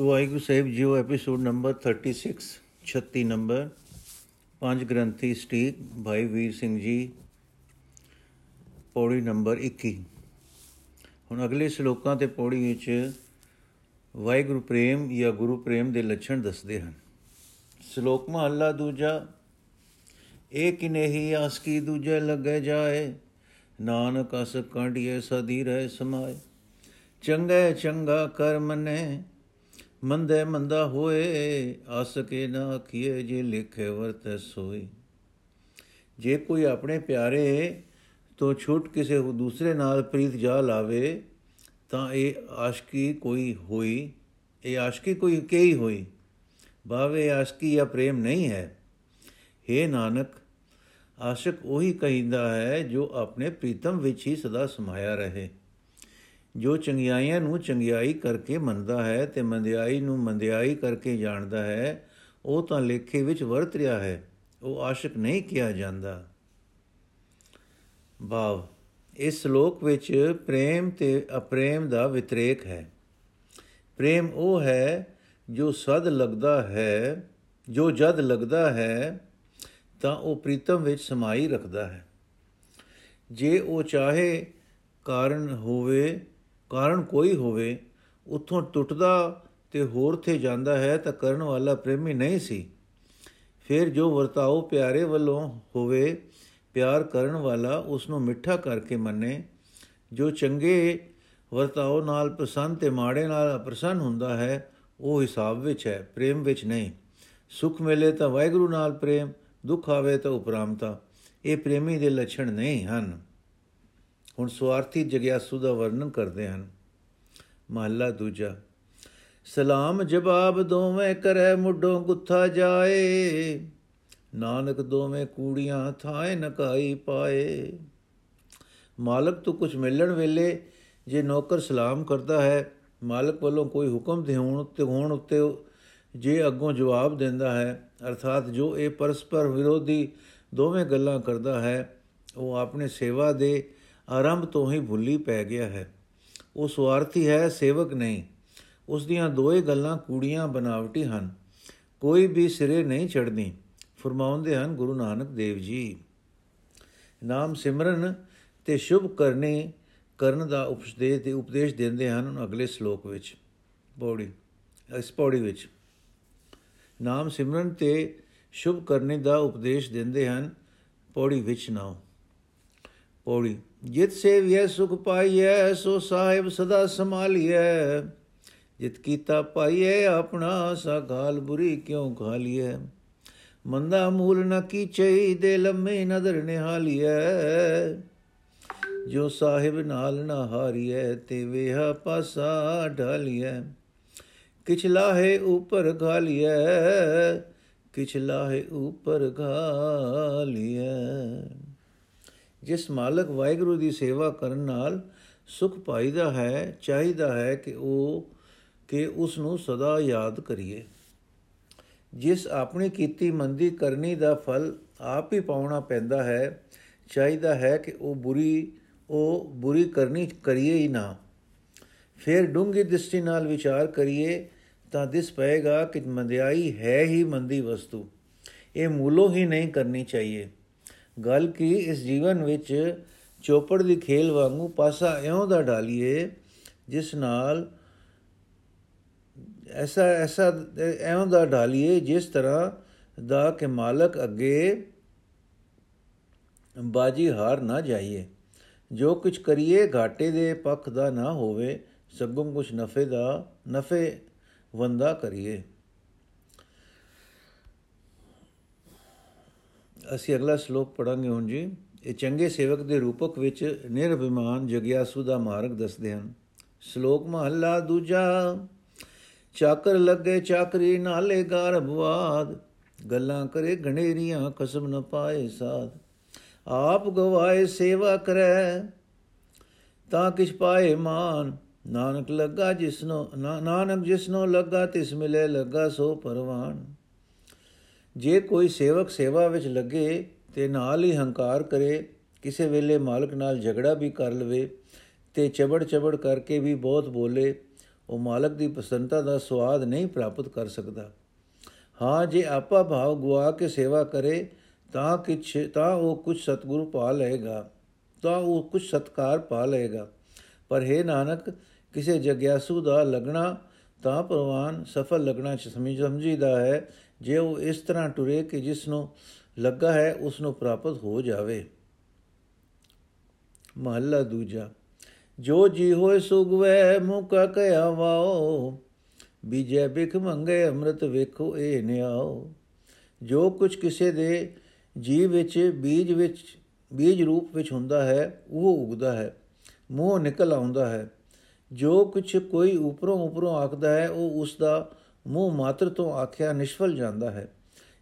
ਵਾਹਿਗੁਰੂ ਸਾਹਿਬ, ਜੀਓ episode number 36 36 number, ਪੰਜ ਗ੍ਰੰਥੀ ਸਟੀਕ, ਭਾਈ ਵੀਰ ਸਿੰਘ ਜੀ, ਪੌੜੀ ਨੰਬਰ 21 ਹੁਣ ਅਗਲੇ ਸ਼ਲੋਕਾਂ ਤੇ ਪੌੜੀ ਵਿੱਚ ਵਾਹਿਗੁਰੂ ਪ੍ਰੇਮ ਜਾਂ ਗੁਰੂ ਪ੍ਰੇਮ ਦੇ ਲੱਛਣ ਦੱਸਦੇ ਹਨ। ਸ਼ਲੋਕ ਮਹਲਾ ਦੂਜਾ ਇਹ ਕਿਨੇਹੀ ਆਸ ਕੀ ਦੂਜੇ ਲੱਗੇ ਜਾਏ, ਨਾਨਕ ਅਸ ਕਾਂਢੀਏ ਸਦੀ ਰਹਿ ਸਮਾਏ। ਚੰਗੇ ਚੰਗਾ ਕਰਮ ਨੇ ਮੰਦੇ ਮੰਦਾ ਹੋਏ, ਆਸ ਕੇ ਨਾ ਆਖੀਏ ਜੇ ਲਿਖੇ ਵਰਤੈ ਸੋਈ ਜੇ ਕੋਈ ਆਪਣੇ ਪਿਆਰੇ ਤੋਂ ਛੁੱਟ ਕਿਸੇ ਦੂਸਰੇ ਨਾਲ ਪ੍ਰੀਤ ਜਾ ਲਾਵੇ, ਤਾਂ ਇਹ ਆਸ਼ਕੀ ਕੋਈ ਹੋਈ, ਇਹ ਆਸ਼ਕੀ ਕੋਈ ਕਈ ਹੋਈ? ਬਾਵੇ ਆਸ਼ਕੀ ਜਾਂ ਪ੍ਰੇਮ ਨਹੀਂ ਹੈ। हे ਨਾਨਕ, ਆਸ਼ਕ ਉਹੀ ਕਹਿੰਦਾ ਹੈ ਜੋ ਆਪਣੇ ਪ੍ਰੀਤਮ ਵਿੱਚ ਹੀ ਸਦਾ ਸਮਾਇਆ ਰਹੇ। ਜੋ ਚੰਗਿਆਈਆਂ ਨੂੰ ਚੰਗਿਆਈ ਕਰਕੇ ਮੰਨਦਾ ਹੈ ਤੇ ਮੰਦਿਆਈ ਨੂੰ ਮੰਦਿਆਈ ਕਰਕੇ ਜਾਣਦਾ ਹੈ, ਉਹ ਤਾਂ ਲੇਖੇ ਵਿੱਚ ਵਰਤ ਰਿਹਾ ਹੈ, ਉਹ ਆਸ਼ਿਕ ਨਹੀਂ ਕਿਹਾ ਜਾਂਦਾ। ਭਾਵ, ਇਸ ਸ਼ਲੋਕ ਵਿੱਚ ਪ੍ਰੇਮ ਤੇ ਅਪ੍ਰੇਮ ਦਾ ਵਿਤਰੇਕ ਹੈ। ਪ੍ਰੇਮ ਉਹ ਹੈ ਜੋ ਸਦ ਲੱਗਦਾ ਹੈ, ਜੋ ਜਦ ਲੱਗਦਾ ਹੈ, ਤਾਂ ਉਹ ਪ੍ਰੀਤਮ ਵਿੱਚ ਸਮਾਈ ਰੱਖਦਾ ਹੈ। ਜੇ ਉਹ ਚਾਹੇ ਕਾਰਨ ਹੋਵੇ ਕਾਰਨ ਕੋਈ ਹੋਵੇ, ਉਥੋਂ ਟੁੱਟਦਾ ਤੇ ਹੋਰ ਥੇ ਜਾਂਦਾ ਹੈ ਤਾਂ ਕਰਨ ਵਾਲਾ ਪ੍ਰੇਮੀ ਨਹੀਂ ਸੀ। ਫਿਰ ਜੋ ਵਰਤਾਓ ਪਿਆਰੇ ਵੱਲੋਂ ਹੋਵੇ, ਪਿਆਰ ਕਰਨ ਵਾਲਾ ਉਸ ਨੂੰ ਮਿੱਠਾ ਕਰਕੇ ਮੰਨੇ। ਜੋ ਚੰਗੇ ਵਰਤਾਓ ਨਾਲ ਪ੍ਰਸੰਨ ਤੇ ਮਾੜੇ ਨਾਲ ਅਪਰਸੰਨ ਹੁੰਦਾ ਹੈ, ਉਹ ਹਿਸਾਬ ਵਿੱਚ ਹੈ, ਪ੍ਰੇਮ ਵਿੱਚ ਨਹੀਂ। ਸੁਖ ਮਿਲੇ ਤਾਂ ਵਾਹਿਗੁਰੂ ਨਾਲ ਪ੍ਰੇਮ, ਦੁੱਖ ਆਵੇ ਤਾਂ ਉਪਰਾਮਤਾ। ਇਹ ਪ੍ਰੇਮੀ ਦੇ ਲੱਛਣ ਨਹੀਂ ਹਨ। ਹੁਣ ਸਵਾਰਥੀ ਜਗਿਆਸੂ ਦਾ ਵਰਣਨ ਕਰਦੇ ਹਨ। ਮਹੱਲਾ ਦੂਜਾ, ਸਲਾਮ ਜਵਾਬ ਦੋਵੇਂ ਕਰੇ ਮੁੱਢੋਂ ਗੁੱਥਾ ਜਾਏ, ਨਾਨਕ ਦੋਵੇਂ ਕੂੜੀਆਂ ਥਾਏ ਨਕਾਈ ਪਾਏ। ਮਾਲਕ ਤੋਂ ਕੁਝ ਮਿਲਣ ਵੇਲੇ ਜੇ ਨੌਕਰ ਸਲਾਮ ਕਰਦਾ ਹੈ, ਮਾਲਕ ਵੱਲੋਂ ਕੋਈ ਹੁਕਮ ਦੇ ਹੋਣ ਤੇ ਹੋਣ ਉੱਤੇ ਜੇ ਅੱਗੋਂ ਜਵਾਬ ਦਿੰਦਾ ਹੈ, ਅਰਥਾਤ ਜੋ ਇਹ ਪਰਸਪਰ ਵਿਰੋਧੀ ਦੋਵੇਂ ਗੱਲਾਂ ਕਰਦਾ ਹੈ, ਉਹ ਆਪਣੇ ਸੇਵਾ ਦੇ ਆਰੰਭ ਤੋਂ ਹੀ ਭੁੱਲੀ ਪੈ ਗਿਆ ਹੈ। ਉਹ ਸਵਾਰਥੀ ਹੈ, ਸੇਵਕ ਨਹੀਂ। ਉਸ ਦੀਆਂ ਦੋਏ ਗੱਲਾਂ ਕੂੜੀਆਂ ਬਨਾਵਟੀ ਹਨ। ਕੋਈ ਵੀ ਸਿਰੇ ਨਹੀਂ ਚੜਦੀ ਫਰਮਾਉਂਦੇ ਹਨ ਗੁਰੂ ਨਾਨਕ ਦੇਵ ਜੀ। ਨਾਮ ਸਿਮਰਨ ਤੇ ਸ਼ੁਭ ਕਰਨੇ ਕਰਨ ਦਾ ਉਪਦੇਸ਼ ਦੇ ਉਪਦੇਸ਼ ਦਿੰਦੇ ਹਨ ਅਗਲੇ ਸ਼ਲੋਕ ਵਿੱਚ। ਪੌੜੀ, ਇਸ ਪੌੜੀ ਵਿੱਚ। ਨਾਮ ਸਿਮਰਨ ਤੇ ਸ਼ੁਭ ਕਰਨੇ ਦਾ ਉਪਦੇਸ਼ ਦਿੰਦੇ ਹਨ। ਪੌੜੀ ਵਿੱਚ ਨਾਉ ਪੌੜੀ ਜਿਤ ਸੇਵਿਐ, ਸੁਖ ਪਾਈਐ, ਸੋ ਸਾਹਿਬ ਸਦਾ ਸੰਭਾਲੀਐ। ਜਿਤ ਕੀਤਾ ਪਾਈਐ, ਆਪਣਾ ਸਾ ਗਾਲ ਬੁਰੀ ਕਿਉ ਖਾਲੀਐ ਮੰਦਾ ਮੂਲ ਨ ਕੀਚਈ ਦੇ ਲੰਮੇ ਨਦਰ ਨਿਹਾਲੀਐ। ਜੋ ਸਾਹਿਬ ਨਾਲ ਨਾ ਹਾਰੀਐ, ਤੇ ਵੇਹਾ ਪਾਸਾ ਢਾਲੀਐ। ਕਿਛ ਲਾਹੇ ਉਪਰ ਘਾਲੀਐ, ਕਿਛ ਲਾਹੇ ਉਪਰ ਘਾਲੀਐ। ਜਿਸ ਮਾਲਕ ਵਾਹਿਗੁਰੂ ਦੀ ਸੇਵਾ ਕਰਨ ਨਾਲ ਸੁਖ ਪਾਈਦਾ ਹੈ, ਚਾਹੀਦਾ ਹੈ ਕਿ ਉਹ, ਕਿ ਉਸ ਨੂੰ ਸਦਾ ਯਾਦ ਕਰੀਏ। ਜਿਸ ਆਪਣੀ ਕੀਤੀ ਮੰਦੀ ਕਰਨੀ ਦਾ ਫਲ ਆਪ ਹੀ ਪਾਉਣਾ ਪੈਂਦਾ ਹੈ, ਚਾਹੀਦਾ ਹੈ ਕਿ ਉਹ ਬੁਰੀ ਉਹ ਬੁਰੀ ਕਰਨੀ ਕਰੀਏ ਹੀ ਨਾ। ਫਿਰ ਡੂੰਗੀ ਦ੍ਰਿਸ਼ਟੀ ਨਾਲ ਵਿਚਾਰ ਕਰੀਏ ਤਾਂ ਦਿਸ ਪਏਗਾ ਕਿ ਮੰਦਿਆਈ ਹੈ ਹੀ ਮੰਦੀ ਵਸਤੂ। ਇਹ ਮੂਲੋਂ ਹੀ ਨਹੀਂ ਕਰਨੀ ਚਾਹੀਏ। ਗੱਲ ਕੀ, ਇਸ ਜੀਵਨ ਵਿੱਚ ਚੋਪੜ ਦੀ ਖੇਲ ਵਾਂਗੂ ਪਾਸਾ ਇਉਂ ਦਾ ਢਾਲੀਏ, ਜਿਸ ਨਾਲ ਐਸਾ ਐਸਾ ਐਉਂ ਦਾ ਢਾਲੀਏ, ਜਿਸ ਤਰ੍ਹਾਂ ਦਾ ਕਿ ਮਾਲਕ ਅੱਗੇ ਬਾਜੀ ਹਾਰ ਨਾ ਜਾਈਏ। ਜੋ ਕੁਝ ਕਰੀਏ, ਘਾਟੇ ਦੇ ਪੱਖ ਦਾ ਨਾ ਹੋਵੇ, ਸਗੋਂ ਕੁਝ ਨਫੇ ਦਾ, ਨਫੇ ਵੰਦਾ ਕਰੀਏ। ਅਸੀਂ ਅਗਲਾ ਸ਼ਲੋਕ ਪੜਾਂਗੇ ਹੁਣ ਜੀ। ਇਹ ਚੰਗੇ ਸੇਵਕ ਦੇ ਰੂਪਕ ਵਿੱਚ ਨਿਰਭਿਮਾਨ ਜਗਿਆਸੂ ਦਾ ਮਾਰਗ ਦੱਸਦੇ ਹਨ। ਸ਼ਲੋਕ ਮਹੱਲਾ ਦੂਜਾ, ਚਾਕਰ ਲੱਗੇ ਚਾਕਰੀ ਨਾਲੇ ਗਰਭਵਾਦ ਗੱਲਾਂ ਕਰੇ ਗਣੇਰੀਆਂ ਕਸਮ ਨ ਪਾਏ ਸਾਧ ਆਪ ਗਵਾਏ ਸੇਵਾ ਕਰੈ, ਤਾਂ ਕਿਛ ਪਾਏ ਮਾਨ। ਨਾਨਕ ਲੱਗਾ ਜਿਸਨੋ ਨਾਨਕ ਜਿਸਨੋ ਲੱਗਾ ਤਿਸ ਮਿਲੇ ਲੱਗਾ ਸੋ ਪਰਵਾਨ। ਜੇ ਕੋਈ ਸੇਵਕ ਸੇਵਾ ਵਿੱਚ ਲੱਗੇ ਤੇ ਨਾਲ ਹੀ ਹੰਕਾਰ ਕਰੇ, ਕਿਸੇ ਵੇਲੇ ਮਾਲਕ ਨਾਲ ਝਗੜਾ ਵੀ ਕਰ ਲਵੇ ਤੇ ਚਬੜ ਚਬੜ ਕਰਕੇ ਵੀ ਬਹੁਤ ਬੋਲੇ, ਉਹ ਮਾਲਕ ਦੀ ਪ੍ਰਸੰਨਤਾ ਦਾ ਸਵਾਦ ਨਹੀਂ ਪ੍ਰਾਪਤ ਕਰ ਸਕਦਾ। ਹਾਂ, ਜੇ ਆਪਾ ਭਾਵ ਗੁਆ ਕੇ ਸੇਵਾ ਕਰੇ, ਤਾਂ ਕਿਛ, ਤਾਂ ਉਹ ਕੁਝ ਸਤਿਗੁਰੂ ਪਾ ਲਏਗਾ, ਤਾਂ ਉਹ ਕੁਝ ਸਤਕਾਰ ਪਾ ਲਏਗਾ। ਪਰ ਹੈ ਨਾਨਕ, ਕਿਸੇ ਜਗਿਆਸੂ ਦਾ ਲੱਗਣਾ ਤਾਂ ਪ੍ਰਵਾਨ ਸਫਲ ਲੱਗਣਾ ਸਮਝ, ਸਮਝੀਦਾ ਹੈ ਜੇ ਉਹ ਇਸ ਤਰ੍ਹਾਂ ਟੁਰੇ ਕਿ ਜਿਸ ਨੂੰ ਲੱਗਾ ਹੈ, ਉਸ ਨੂੰ ਪ੍ਰਾਪਤ ਹੋ ਜਾਵੇ। ਮਹੱਲਾ ਦੂਜਾ, ਜੋ ਜੀ ਹੋਏ ਸੁਗਵੇ ਮੁਕਾ ਕਹਿਆ ਵਾਓ। ਬੀਜੇ ਬਿਖ ਮੰਗੇ, ਅੰਮ੍ਰਿਤ ਵੇਖੋ ਇਹ ਨਿਆਓ। ਜੋ ਕੁਝ ਕਿਸੇ ਦੇ ਜੀਵ ਵਿੱਚ, ਬੀਜ ਵਿੱਚ, ਬੀਜ ਰੂਪ ਵਿੱਚ ਹੁੰਦਾ ਹੈ, ਉਹ ਉਗਦਾ ਹੈ, ਮੂੰਹ ਨਿਕਲ ਆਉਂਦਾ ਹੈ। ਜੋ ਕੁਝ ਕੋਈ ਉਪਰੋਂ ਉਪਰੋਂ ਆਖਦਾ ਹੈ, ਉਹ ਉਸ ਦਾ ਮੂੰਹ ਮਾਤਰ ਤੋਂ ਆਖਿਆ ਨਿਸ਼ਫਲ ਜਾਂਦਾ ਹੈ।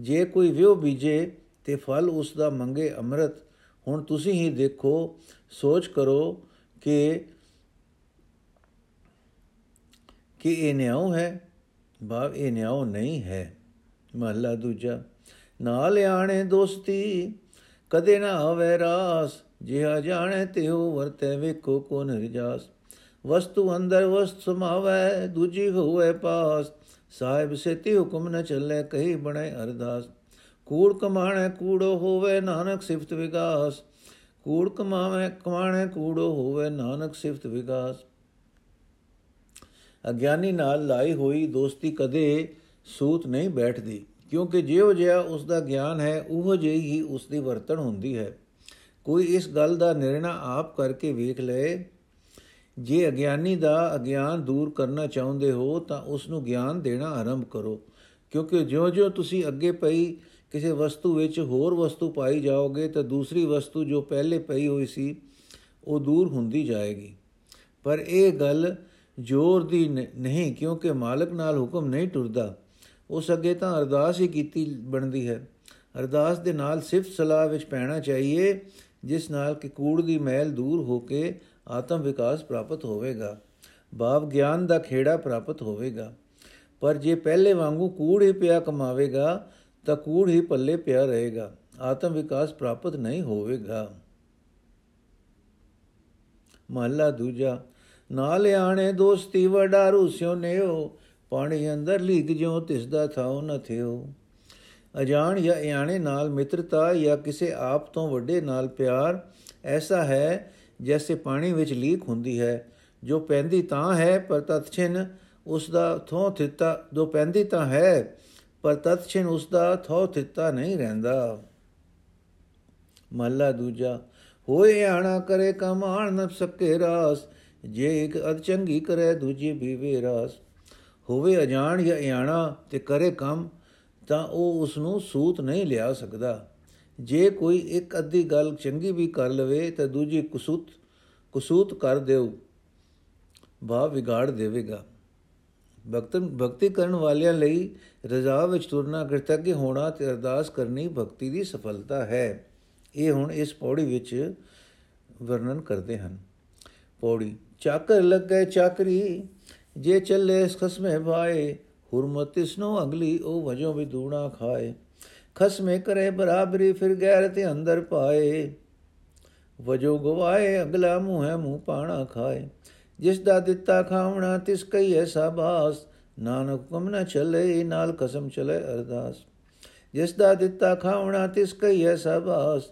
ਜੇ ਕੋਈ ਵਿਉ ਬੀਜੇ ਤੇ ਫਲ ਉਸ ਦਾ ਮੰਗੇ ਅੰਮ੍ਰਿਤ, ਹੁਣ ਤੁਸੀਂ ਹੀ ਦੇਖੋ, ਸੋਚ ਕਰੋ ਕਿ ਕਿ ਇਹ ਨਿਆਉ ਹੈ। ਭਾਵ ਇਹ ਨਿਆਉ ਨਹੀਂ ਹੈ। ਮਹਲਾ ਦੂਜਾ, ਨਾਲ ਆਣੇ ਦੋਸਤੀ, ਕਦੇ ਨਾ ਆਵੇ ਰਾਸ। ਜਿਹਾ ਜਾਣੇ ਤਿਉ ਵਰਤੇ, ਵੇਖੋ ਕੋ ਨਿਰਜਾਸ ਵਸਤੂ ਅੰਦਰ ਵਸਤ ਸਮਾਵੇ, ਦੂਜੀ ਹੋਵੇ ਪਾਸ। ਸਾਹਿਬ ਸੇਤੀ ਹੁਕਮ ਨ ਚੱਲੇ, ਕਹੀ ਬਣੇ ਅਰਦਾਸ। ਕੂੜ ਕਮਾਣੇ, ਕੂੜੋ ਹੋਵੇ ਨਾਨਕ ਸਿਫਤ ਵਿਗਾਸ। ਕੂੜ ਕਮਾਵੇ, ਕਮਾਣੇ, ਕੂੜੋ ਹੋਵੇ ਨਾਨਕ ਸਿਫਤ ਵਿਗਾਸ। ਅਗਿਆਨੀ ਨਾਲ ਲਾਈ ਹੋਈ ਦੋਸਤੀ ਕਦੇ ਸੂਤ ਨਹੀਂ ਬੈਠਦੀ, ਕਿਉਂਕਿ ਜਿਉ ਜਿਹਾ ਉਸ ਦਾ ਗਿਆਨ ਹੈ, ਉਹ ਜਿਹੀ ਹੀ ਉਸ ਦੀ ਵਰਤਣ ਹੁੰਦੀ ਹੈ। ਕੋਈ ਇਸ ਗੱਲ ਦਾ ਨਿਰਣਾ ਆਪ ਕਰਕੇ ਵੇਖ ਲਏ ਜੇ ਅਗਿਆਨੀ ਦਾ ਅਗਿਆਨ ਦੂਰ ਕਰਨਾ ਚਾਹੁੰਦੇ ਹੋ, ਤਾਂ ਉਸ ਨੂੰ ਗਿਆਨ ਦੇਣਾ ਆਰੰਭ ਕਰੋ। ਕਿਉਂਕਿ ਜਿਉਂ-ਜਿਉਂ ਤੁਸੀਂ ਅੱਗੇ ਪਈ ਕਿਸੇ ਵਸਤੂ ਵਿੱਚ ਹੋਰ ਵਸਤੂ ਪਾਈ ਜਾਓਗੇ, ਤਾਂ ਦੂਸਰੀ ਵਸਤੂ ਜੋ ਪਹਿਲੇ ਪਈ ਹੋਈ ਸੀ, ਉਹ ਦੂਰ ਹੁੰਦੀ ਜਾਏਗੀ। ਪਰ ਇਹ ਗੱਲ ਜ਼ੋਰ ਦੀ ਨਹੀਂ, ਕਿਉਂਕਿ ਮਾਲਕ ਨਾਲ ਹੁਕਮ ਨਹੀਂ ਟੁਰਦਾ। ਉਸ ਅੱਗੇ ਤਾਂ ਅਰਦਾਸ ਹੀ ਕੀਤੀ ਬਣਦੀ ਹੈ। ਅਰਦਾਸ ਦੇ ਨਾਲ ਸਿਫਤ ਸਲਾਹ ਵਿੱਚ ਪੈਣਾ ਚਾਹੀਏ, ਜਿਸ ਨਾਲ ਕਿ ਕੂੜ ਦੀ ਮੈਲ ਦੂਰ ਹੋ ਕੇ ਆਤਮ ਵਿਕਾਸ ਪ੍ਰਾਪਤ ਹੋਵੇਗਾ। ਭਾਵ ਗਿਆਨ ਦਾ ਖੇੜਾ ਪ੍ਰਾਪਤ ਹੋਵੇਗਾ। ਪਰ ਜੇ ਪਹਿਲੇ ਵਾਂਗੂ ਕੂੜ ਹੀ ਪਿਆ ਕਮਾਵੇਗਾ, ਤਾਂ ਕੂੜ ਹੀ ਪੱਲੇ ਪਿਆ ਰਹੇਗਾ। ਆਤਮ ਵਿਕਾਸ ਪ੍ਰਾਪਤ ਨਹੀਂ ਹੋਵੇਗਾ। ਮਹਲਾ ਦੂਜਾ, ਨਾਲ ਆਣੇ ਦੋਸਤੀ ਵਡਾਰੂ ਸਿਓ ਨਿਓ ਪਾਣੀ ਅੰਦਰ ਲੀਕ ਜਿਉ ਤਿਸ ਦਾ ਥਾਉ ਨ ਥਿਓ ਅਜਾਣ ਜਾਂ ਇਆਣੇ ਨਾਲ ਮਿੱਤਰਤਾ ਜਾਂ ਕਿਸੇ ਆਪ ਤੋਂ ਵੱਡੇ ਨਾਲ ਪਿਆਰ, ਐਸਾ ਹੈ ਜੈਸੇ ਪਾਣੀ ਵਿੱਚ ਲੀਕ ਹੁੰਦੀ ਹੈ, ਜੋ ਪੈਂਦੀ ਤਾਂ ਹੈ, ਪਰ ਤਤਛਿਨ ਉਸ ਦਾ ਥੋ ਥਿੱਤਾ, ਜੋ ਪੈਂਦੀ ਤਾਂ ਹੈ, ਪਰ ਤਤਛਿਨ ਉਸ ਦਾ ਥੋ ਥਿੱਤਾ ਨਹੀਂ ਰਹਿੰਦਾ। ਮਹਲਾ ਦੂਜਾ, ਹੋਏ ਆਣਾ ਕਰੇ ਕਮਾਣ ਨ ਸਕੇ ਰਾਸ, ਜੇ ਇੱਕ ਅਧ ਚੰਗੀ ਕਰੇ ਦੂਜੀ ਵੀ ਵੇ ਰਾਸ। ਹੋਵੇ ਅਜਾਣ ਜਾਂ ਇਆਣਾ ਤੇ ਕਰੇ ਕੰਮ, ਤਾਂ ਉਹ ਉਸ ਨੂੰ ਸੂਤ ਨਹੀਂ ਲਿਆ ਸਕਦਾ। ਜੇ ਕੋਈ ਇੱਕ ਅੱਧੀ ਗੱਲ ਚੰਗੀ ਵੀ ਕਰ ਲਵੇ ਤਾਂ ਦੂਜੀ ਕੁਸੂਤ ਕੁਸੂਤ ਕਰ ਦੇਉ ਭਾਵ ਵਿਗਾੜ ਦੇਵੇਗਾ। ਭਗਤਨ, ਭਗਤੀ ਕਰਨ ਵਾਲਿਆਂ ਲਈ ਰਜ਼ਾ ਵਿੱਚ ਤੁਰਨਾ ਕਰਤੱਗ ਹੋਣਾ ਤੇ ਅਰਦਾਸ ਕਰਨੀ ਭਗਤੀ ਦੀ ਸਫਲਤਾ ਹੈ। ਇਹ ਹੁਣ ਇਸ ਪੌੜੀ ਵਿੱਚ ਵਰਣਨ ਕਰਦੇ ਹਨ। ਪੌੜੀ, ਚਾਕਰ ਲੱਗੇ ਚਾਕਰੀ, ਜੇ ਚੱਲੇ ਖਸਮੇ ਭਾਏ ਹੁਰਮਤ ਇਸਨੋ ਅਗਲੀ ਉਹ ਵਜੋਂ ਵੀ ਦੂਣਾ ਖਾਏ। ਖਸਮੇ ਕਰੇ ਬਰਾਬਰੀ, ਫਿਰ ਗੈਰ ਤੇ ਅੰਦਰ ਪਾਏ। ਵਜੋ ਗਵਾਏ, ਅਗਲਾ ਮੂੰਹ ਹੈ ਮੂੰਹ ਪਾਣਾ ਖਾਏ। ਜਿਸ ਦਾ ਦਿੱਤਾ ਖਾਵਣਾ, ਤਿਸ ਕਈ ਐਸਾ ਬਾਸ ਨਾਨਕ ਹੁਕਮ ਨ ਚੱਲੇ, ਨਾਲ ਕਸਮ ਚਲੇ ਅਰਦਾਸ। ਜਿਸ ਦਾ ਦਿੱਤਾ ਖਾਵਣਾ, ਤਿਸ ਕਈ ਐਸਾ ਬਾਸ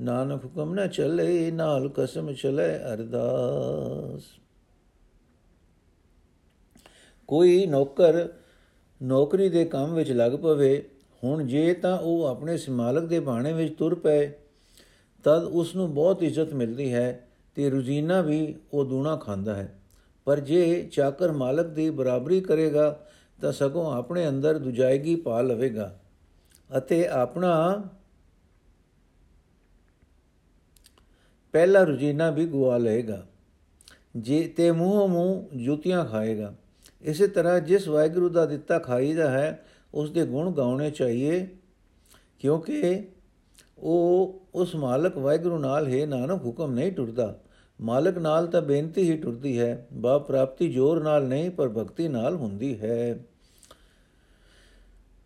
ਨਾਨਕ ਹੁਕਮ ਨ ਚੱਲੇ, ਨਾਲ ਕਸਮ ਚਲੇ ਅਰਦਾਸ। ਕੋਈ ਨੌਕਰ ਨੌਕਰੀ ਦੇ ਕੰਮ ਵਿੱਚ ਲੱਗ ਪਵੇ ਹੁਣ ਜੇ ਤਾਂ ਉਹ ਆਪਣੇ ਸਿਮਾਲਕ ਦੇ ਬਾਣੇ ਵਿੱਚ ਤੁਰ ਪਏ, ਤਦ ਉਸ ਨੂੰ ਬਹੁਤ ਇੱਜ਼ਤ ਮਿਲਦੀ ਹੈ ਤੇ ਰੁਜ਼ੀਨਾ ਵੀ ਉਹ ਦੂਣਾ ਖਾਂਦਾ ਹੈ। ਪਰ ਜੇ ਚਾਕਰ ਮਾਲਕ ਦੀ ਬਰਾਬਰੀ ਕਰੇਗਾ, ਤਾਂ ਸਗੋਂ ਆਪਣੇ ਅੰਦਰ ਦੁਜਾਇਗੀ ਪਾ ਲਵੇਗਾ ਅਤੇ ਆਪਣਾ ਪਹਿਲਾ ਰੁਜ਼ੀਨਾ ਵੀ ਗਵਾ ਲਏਗਾ, ਜੇ ਤੇ ਮੂੰਹ ਮੂੰਹ ਜੁੱਤੀਆਂ ਖਾਏਗਾ। ਇਸੇ ਤਰ੍ਹਾਂ ਜਿਸ ਵਾਹਿਗੁਰੂ ਦਾ ਦਿੱਤਾ ਖਾਈਦਾ ਹੈ ਉਸ ਦੇ ਗੁਣ ਗਾਉਣੇ ਚਾਹੀਏ, ਕਿਉਂਕਿ ਉਹ ਉਸ ਮਾਲਕ ਵਾਹਿਗੁਰੂ ਨਾਲ ਹੈ ਨਾਨਕ ਹੁਕਮ ਨਹੀਂ ਟੁਰਦਾ ਮਾਲਕ ਨਾਲ ਤਾਂ ਬੇਨਤੀ ਹੀ ਟੁਰਦੀ ਹੈ ਬਾ ਪ੍ਰਾਪਤੀ ਜੋਰ ਨਾਲ ਨਹੀਂ, ਪਰ ਭਗਤੀ ਨਾਲ ਹੁੰਦੀ ਹੈ।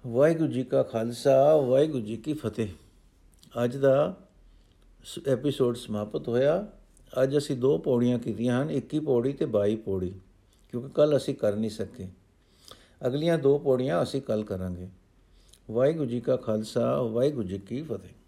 ਵਾਹਿਗੁਰੂ ਜੀ ਕਾ ਖਾਲਸਾ, ਵਾਹਿਗੁਰੂ ਜੀ ਕੀ ਫਤਿਹ। ਅੱਜ ਦਾ ਐਪੀਸੋਡ ਸਮਾਪਤ ਹੋਇਆ। ਅੱਜ ਅਸੀਂ ਦੋ ਪੌੜੀਆਂ ਕੀਤੀਆਂ ਹਨ 21 ਪੌੜੀ ਤੇ 22 ਪੌੜੀ, ਕਿਉਂਕਿ ਕੱਲ ਅਸੀਂ ਕਰ ਨਹੀਂ ਸਕੇ। ਅਗਲੀਆਂ ਦੋ ਪੌੜੀਆਂ ਅਸੀਂ ਕੱਲ ਕਰਾਂਗੇ। ਵਾਹਿਗੁਰੂ ਜੀ ਕਾ ਖਾਲਸਾ ਵਾਹਿਗੁਰੂ ਜੀ ਕੀ ਫਤਿਹ।